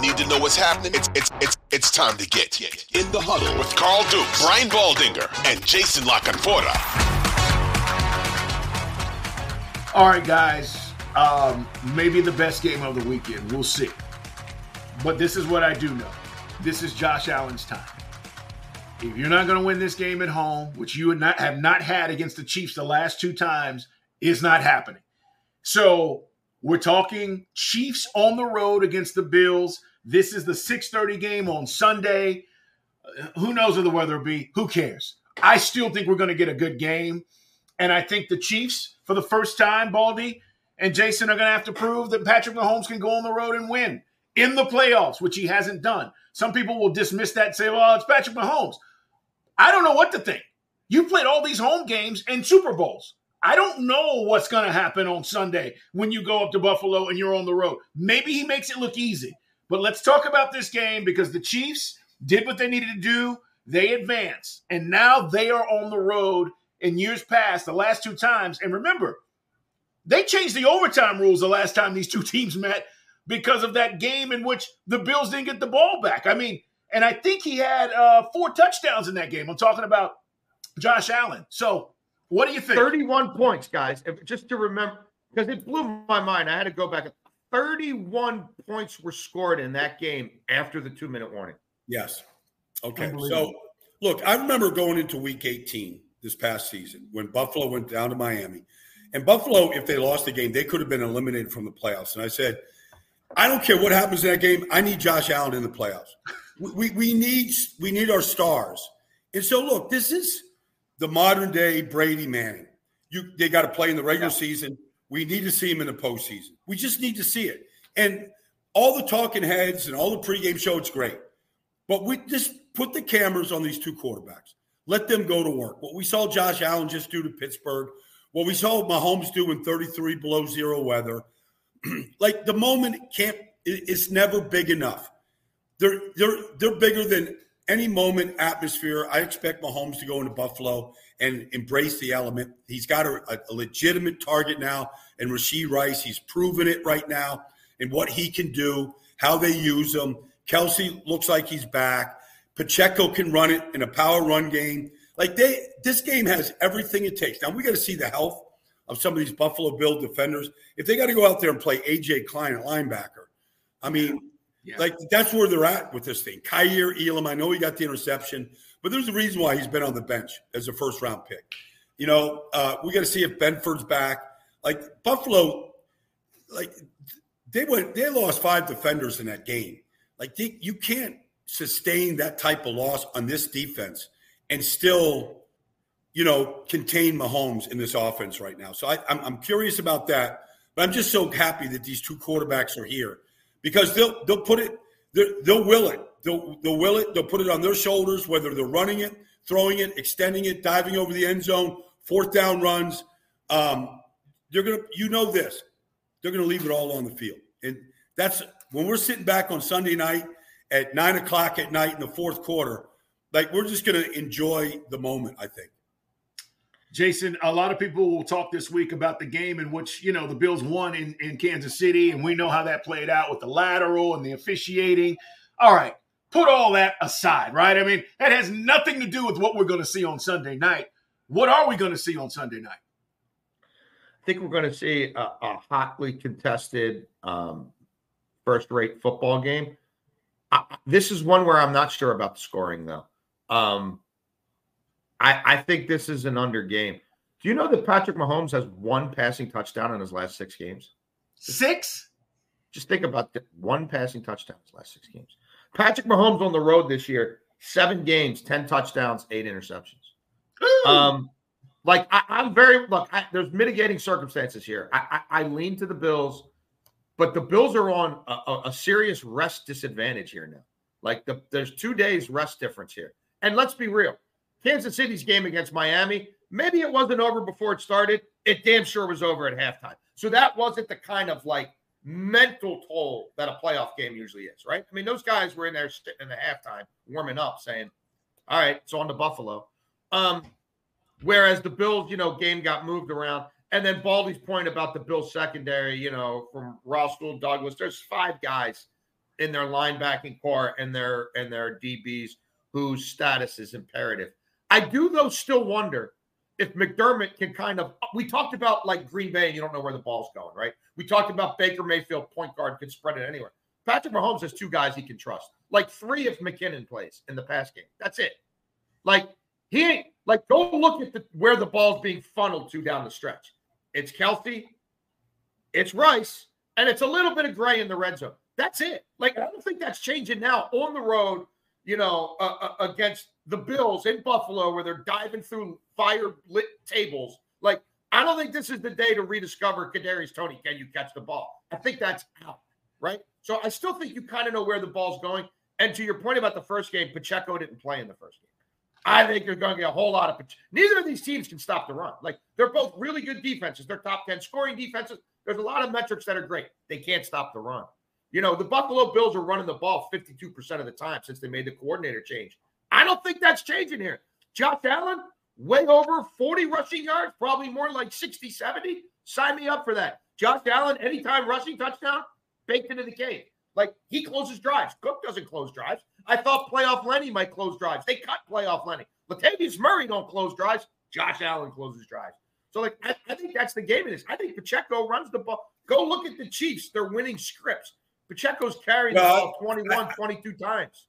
Need to know what's happening, it's it's it's it's time to get in the huddle with Carl Dukes, Brian Baldinger, and Jason La Canfora. All right, guys. Um, maybe the best game of the weekend. We'll see. But this is what I do know. This is Josh Allen's time. If you're not going to win this game at home, which you not, have not had against the Chiefs the last two times, is not happening. So we're talking Chiefs on the road against the Bills. This is the 6:30 game on Sunday. Who knows what the weather will be? Who cares? I still think we're going to get a good game. And I think the Chiefs, for the first time, Baldy and Jason are going to have to prove that Patrick Mahomes can go on the road and win in the playoffs, which he hasn't done. Some people will dismiss that and say, well, it's Patrick Mahomes. I don't know what to think. You played all these home games and Super Bowls. I don't know what's going to happen on Sunday when you go up to Buffalo and you're on the road. Maybe he makes it look easy. But let's talk about this game because the Chiefs did what they needed to do. They advanced, and now they are on the road in years past, the last two times. And remember, they changed the overtime rules the last time these two teams met because of that game in which the Bills didn't get the ball back. I mean, and I think he had uh, four touchdowns in that game. I'm talking about Josh Allen. So what do you think? 31 points, guys. If, just to remember, because it blew my mind. I had to go back. 31 points were scored in that game after the two minute warning. Yes. Okay. So, look, I remember going into week 18 this past season when Buffalo went down to Miami. And Buffalo, if they lost the game, they could have been eliminated from the playoffs. And I said, I don't care what happens in that game. I need Josh Allen in the playoffs. We, we, we need we need our stars. And so, look, this is the modern day Brady Manning. You they got to play in the regular yeah. season. We need to see him in the postseason. We just need to see it. And all the talking heads and all the pregame show, it's great. But we just put the cameras on these two quarterbacks. Let them go to work. What we saw Josh Allen just do to Pittsburgh, what we saw Mahomes do in 33 below zero weather, like the moment can't it's never big enough. They're they're they're bigger than any moment atmosphere, I expect Mahomes to go into Buffalo and embrace the element. He's got a, a legitimate target now, and Rashee Rice. He's proven it right now and what he can do, how they use him. Kelce looks like he's back. Pacheco can run it in a power run game. Like they, this game has everything it takes. Now we got to see the health of some of these Buffalo Bill defenders. If they got to go out there and play AJ Klein at linebacker, I mean, yeah. Like that's where they're at with this thing. Kaiir Elam, I know he got the interception, but there's a reason why he's been on the bench as a first round pick. You know, uh, we got to see if Benford's back. Like Buffalo, like they went, they lost five defenders in that game. Like they, you can't sustain that type of loss on this defense and still, you know, contain Mahomes in this offense right now. So I, I'm, I'm curious about that. But I'm just so happy that these two quarterbacks are here because they'll they'll put it they'll will it. They'll they'll will it. They'll put it on their shoulders whether they're running it throwing it extending it diving over the end zone fourth down runs. Um, they're gonna you know this they're gonna leave it all on the field. And that's when we're sitting back on Sunday night at nine o'clock at night in the fourth quarter like we're just gonna enjoy the moment I think Jason, a lot of people will talk this week about the game in which, you know, the Bills won in, in Kansas City, and we know how that played out with the lateral and the officiating. All right, put all that aside, right? I mean, that has nothing to do with what we're going to see on Sunday night. What are we going to see on Sunday night? I think we're going to see a, a hotly contested um, first rate football game. I, this is one where I'm not sure about the scoring, though. Um, I, I think this is an under game. Do you know that Patrick Mahomes has one passing touchdown in his last six games? Six? Just think about that. One passing touchdown in his last six games. Patrick Mahomes on the road this year, seven games, 10 touchdowns, eight interceptions. Um, like I, am very look. I, there's mitigating circumstances here. I, I, I, lean to the Bills, but the Bills are on a, a, a serious rest disadvantage here now. Like the, there's two days rest difference here. And let's be real, Kansas City's game against Miami, maybe it wasn't over before it started. It damn sure was over at halftime. So that wasn't the kind of like mental toll that a playoff game usually is, right? I mean, those guys were in there sitting in the halftime warming up, saying, "All right, it's on to Buffalo." Um, whereas the Bills, you know, game got moved around, and then Baldy's point about the Bills secondary, you know, from Rasul Douglas, there's five guys in their linebacking core and their and their DBs whose status is imperative. I do though still wonder if McDermott can kind of we talked about like Green Bay and you don't know where the ball's going, right? We talked about Baker Mayfield, point guard, can spread it anywhere. Patrick Mahomes has two guys he can trust. Like three if McKinnon plays in the pass game. That's it. Like he ain't like go look at the, where the ball's being funneled to down the stretch. It's Kelce, it's Rice, and it's a little bit of gray in the red zone. That's it. Like I don't think that's changing now on the road you know, uh, uh, against the Bills in Buffalo where they're diving through fire lit tables. Like, I don't think this is the day to rediscover Kadarius Toney. Can you catch the ball? I think that's out, right? So I still think you kind of know where the ball's going. And to your point about the first game, Pacheco didn't play in the first game. I think you're going to get a whole lot of. Neither of these teams can stop the run. Like they're both really good defenses. They're top ten scoring defenses. There's a lot of metrics that are great. They can't stop the run. You know, the Buffalo Bills are running the ball 52% of the time since they made the coordinator change. I don't think that's changing here. Josh Allen, way over 40 rushing yards, probably more like 60, 70. Sign me up for that. Josh Allen, anytime rushing touchdown, baked into the game. Like he closes drives. Cook doesn't close drives. I thought playoff Lenny might close drives. They cut playoff Lenny. Latavius Murray don't close drives. Josh Allen closes drives. So, like, I, I think that's the game in this. I think Pacheco runs the ball. Go look at the Chiefs. They're winning scripts. Pacheco's carried well, the ball 21, I, 22 times.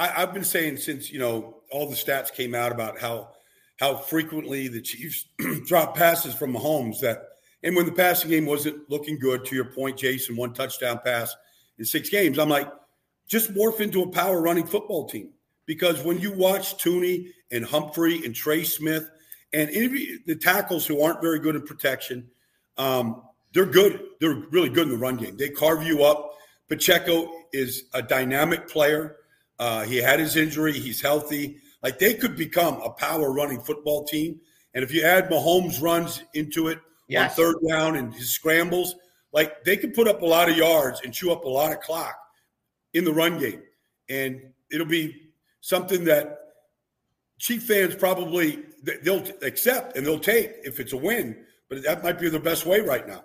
I, have been saying since, you know, all the stats came out about how how frequently the Chiefs drop passes from Mahomes that and when the passing game wasn't looking good, to your point, Jason, one touchdown pass in six games, I'm like, just morph into a power running football team. Because when you watch Thuney and Humphrey and Trey Smith and the tackles who aren't very good in protection, um, they're good. They're really good in the run game. They carve you up. Pacheco is a dynamic player. Uh, he had his injury. He's healthy. Like they could become a power running football team. And if you add Mahomes' runs into it yes. on third down and his scrambles, like they could put up a lot of yards and chew up a lot of clock in the run game. And it'll be something that Chief fans probably they'll accept and they'll take if it's a win. But that might be the best way right now.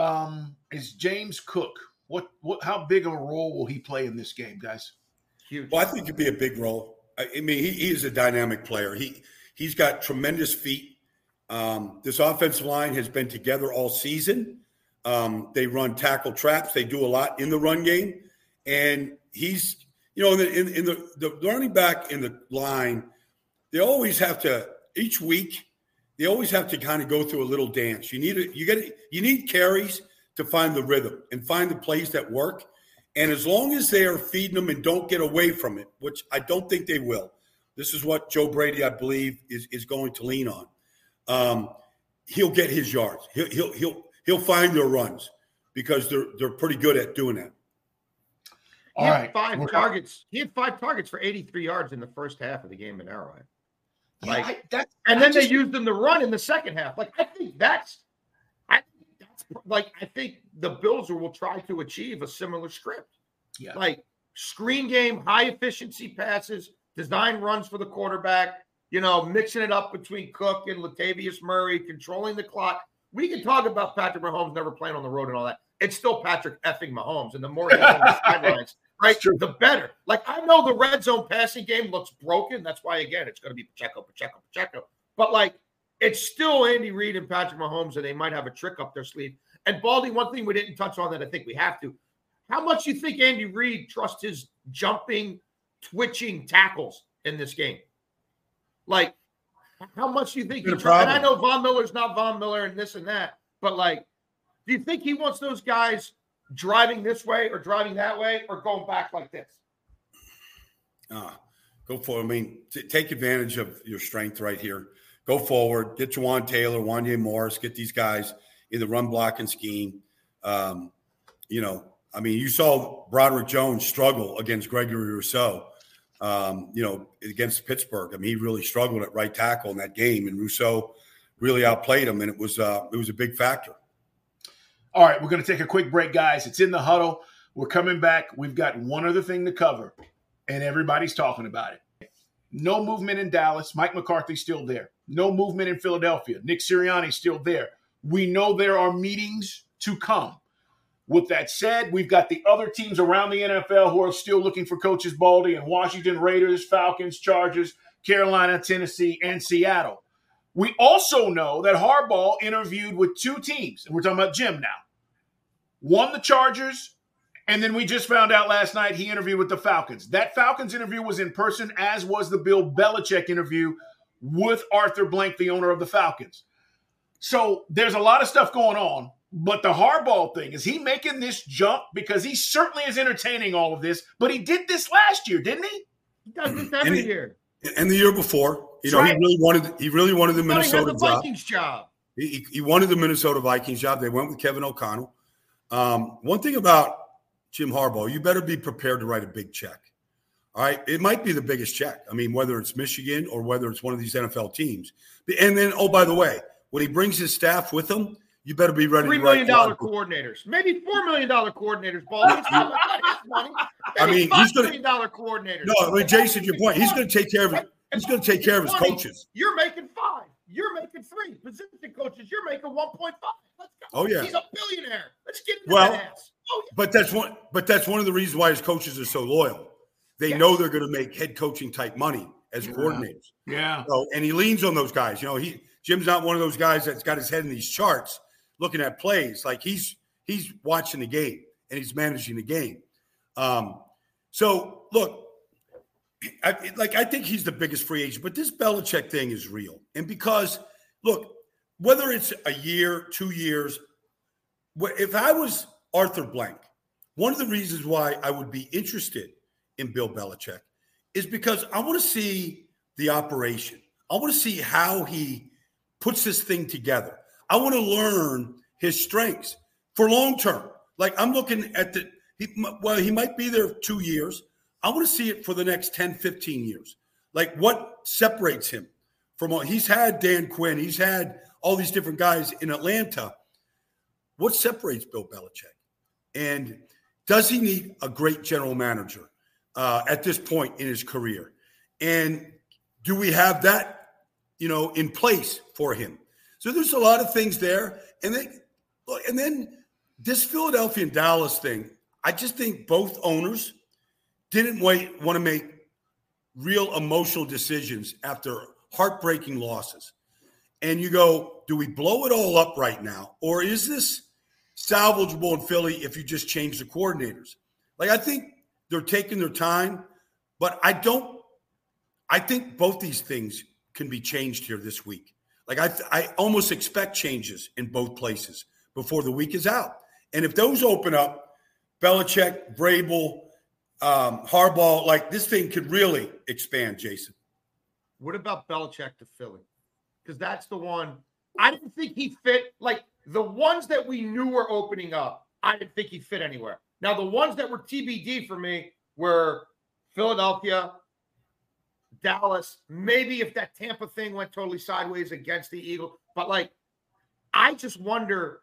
um, is James Cook. What what? How big of a role will he play in this game, guys? Huge. Well, I think it'd be a big role. I, I mean, he, he, is a dynamic player. He he's got tremendous feet. Um, this offensive line has been together all season. Um, they run tackle traps. They do a lot in the run game, and he's you know in the, in, in the the running back in the line. They always have to each week they always have to kind of go through a little dance. You need a, you get you need carries to find the rhythm and find the plays that work. And as long as they are feeding them and don't get away from it, which I don't think they will, This is what Joe Brady, I believe, is is going to lean on. Um, he'll get his yards. He'll he'll he'll he'll find their runs because they're they're pretty good at doing that. He had right. 5 We're targets. He had five targets for 83 yards in the first half of the game in Arrowhead. Like yeah, I, that, and then just, they used them to run in the second half. Like I think that's, I think that's like I think the Bills will try to achieve a similar script. Yeah. Like screen game, high efficiency passes, design runs for the quarterback. You know, mixing it up between Cook and Latavius Murray, controlling the clock. We can talk about Patrick Mahomes never playing on the road and all that. It's still Patrick effing Mahomes, and the more he's on the sidelines, right, the better. Like I know the red zone passing game looks broken. That's why again it's going to be Pacheco, Pacheco, Pacheco. But like it's still Andy Reid and Patrick Mahomes, and they might have a trick up their sleeve. And Baldy, one thing we didn't touch on that I think we have to. How much you think Andy Reid trusts his jumping, twitching tackles in this game? Like, how much do you think? He trusts, and I know Von Miller's not Von Miller and this and that, but like, do you think he wants those guys driving this way or driving that way or going back like this? Uh, go for. it. I mean, t- take advantage of your strength right here. Go forward. Get Jawaan Taylor, Wanya Morris. Get these guys in the run blocking scheme. Um, you know, I mean, you saw Broderick Jones struggle against Gregory Rousseau. Um, you know, against Pittsburgh. I mean, he really struggled at right tackle in that game, and Rousseau really outplayed him, and it was uh, it was a big factor. All right, we're going to take a quick break, guys. It's in the huddle. We're coming back. We've got one other thing to cover, and everybody's talking about it. No movement in Dallas. Mike McCarthy's still there. No movement in Philadelphia. Nick Sirianni's still there. We know there are meetings to come. With that said, we've got the other teams around the NFL who are still looking for coaches Baldy and Washington Raiders, Falcons, Chargers, Carolina, Tennessee, and Seattle. We also know that Harbaugh interviewed with two teams, and we're talking about Jim now. One, the Chargers, and then we just found out last night he interviewed with the Falcons. That Falcons interview was in person, as was the Bill Belichick interview with Arthur Blank, the owner of the Falcons. So there's a lot of stuff going on. But the Harbaugh thing is he making this jump because he certainly is entertaining all of this. But he did this last year, didn't he? He does this every year. And the year before. You know, right. he really wanted he really wanted the Minnesota the Vikings job. He, he wanted the Minnesota Vikings job. They went with Kevin O'Connell. Um, one thing about Jim Harbaugh, you better be prepared to write a big check. All right, it might be the biggest check. I mean, whether it's Michigan or whether it's one of these NFL teams. And then, oh, by the way, when he brings his staff with him, you better be ready. Three million dollar coordinators, maybe four million dollar coordinators. Ball. I mean, he's going to dollar coordinators. No, I mean, Jason, your point. He's going to take care of it. He's going to take care of his coaches. You're making five. You're making three. Position coaches, you're making 1.5. Let's go. Oh, yeah. He's a billionaire. Let's get into well, that ass. Oh, yeah. But that's one but that's one of the reasons why his coaches are so loyal. They know they're going to make head coaching type money as yeah. coordinators. Yeah. So, and he leans on those guys. You know, he Jim's not one of those guys that's got his head in these charts looking at plays. Like he's he's watching the game and he's managing the game. Um, so look, I, like I think he's the biggest free agent, but this Belichick thing is real. And because look, whether it's a year, two years, if I was Arthur Blank, one of the reasons why I would be interested in Bill Belichick is because I want to see the operation. I want to see how he puts this thing together. I want to learn his strengths for long term. Like I'm looking at the he, well, he might be there two years. I want to see it for the next 10, 15 years. Like what separates him from all he's had Dan Quinn, he's had all these different guys in Atlanta. What separates Bill Belichick? And does he need a great general manager uh, at this point in his career? And do we have that, you know, in place for him? So there's a lot of things there. And then, and then this Philadelphia and Dallas thing, I just think both owners didn't wait, want to make real emotional decisions after heartbreaking losses. And you go, do we blow it all up right now? Or is this salvageable in Philly if you just change the coordinators? Like, I think they're taking their time, but I don't, I think both these things can be changed here this week. Like, I, I almost expect changes in both places before the week is out. And if those open up, Belichick, Vrabel, um, Harbaugh, like this thing could really expand, Jason. What about Belichick to Philly? Because that's the one I didn't think he fit. Like the ones that we knew were opening up, I didn't think he fit anywhere. Now, the ones that were TBD for me were Philadelphia, Dallas. Maybe if that Tampa thing went totally sideways against the Eagles, but like, I just wonder,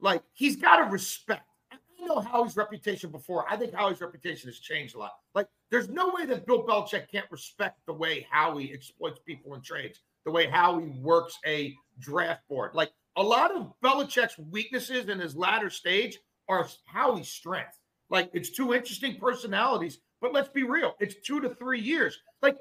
like, he's got to respect. I know Howie's reputation before. I think Howie's reputation has changed a lot. Like, there's no way that Bill Belichick can't respect the way Howie exploits people in trades, the way Howie works a draft board. Like, a lot of Belichick's weaknesses in his latter stage are Howie's strength. Like, it's two interesting personalities, but let's be real. It's two to three years. Like,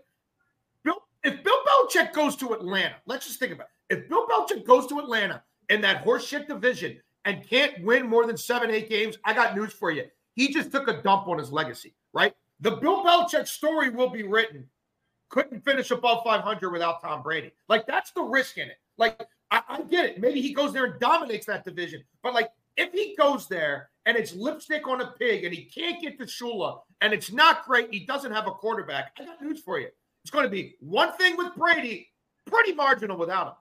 if Bill Belichick goes to Atlanta, let's just think about it. If Bill Belichick goes to Atlanta in that horseshit division and can't win more than seven, eight games, I got news for you. He just took a dump on his legacy, right? The Bill Belichick story will be written. Couldn't finish above 500 without Tom Brady. Like, that's the risk in it. Like, I, I get it. Maybe he goes there and dominates that division. But, like, if he goes there and it's lipstick on a pig and he can't get to Shula and it's not great, he doesn't have a quarterback, I got news for you. It's going to be one thing with Brady, pretty marginal without him.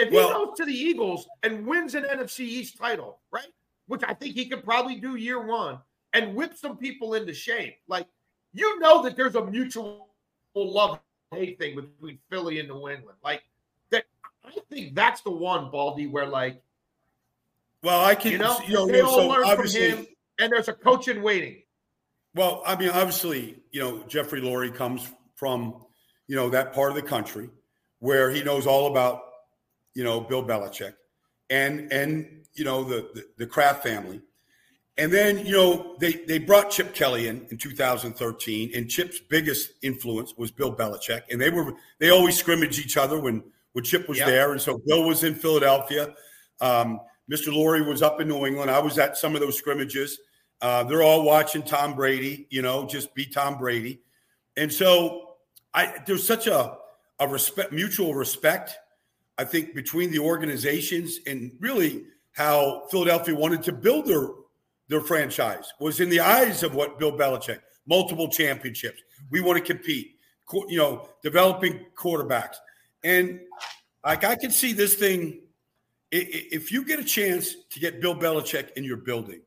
If he well, goes to the Eagles and wins an NFC East title, right? Which I think he could probably do year one and whip some people into shape. Like, you know that there's a mutual love hate thing between Philly and New England. Like, that I think that's the one, Baldy, where like well, I can, you know, you know, they all so learn from him, and there's a coach in waiting. Well, I mean, obviously, you know, Jeffrey Lurie comes from, you know, that part of the country where he knows all about, you know, Bill Belichick and and you know the the, the Kraft family. And then, you know, they, they brought Chip Kelly in in 2013, and Chip's biggest influence was Bill Belichick. And they were they always scrimmaged each other when when Chip was yep. there, and so Bill was in Philadelphia. Um, Mr. Lurie was up in New England. I was at some of those scrimmages. Uh, they're all watching Tom Brady, you know, just be Tom Brady. And so I there's such a, a respect, mutual respect, I think, between the organizations and really how Philadelphia wanted to build their their franchise was in the eyes of what Bill Belichick, multiple championships. We want to compete, you know, developing quarterbacks. And like I can see this thing if you get a chance to get Bill Belichick in your building,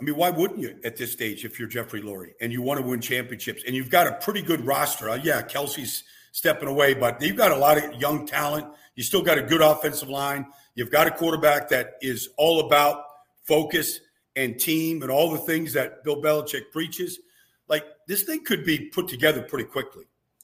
I mean, why wouldn't you at this stage if you're Jeffrey Lurie and you want to win championships and you've got a pretty good roster? Uh, yeah, Kelce's stepping away, but you've got a lot of young talent. You still got a good offensive line. You've got a quarterback that is all about focus and team and all the things that Bill Belichick preaches. Like this thing could be put together pretty quickly.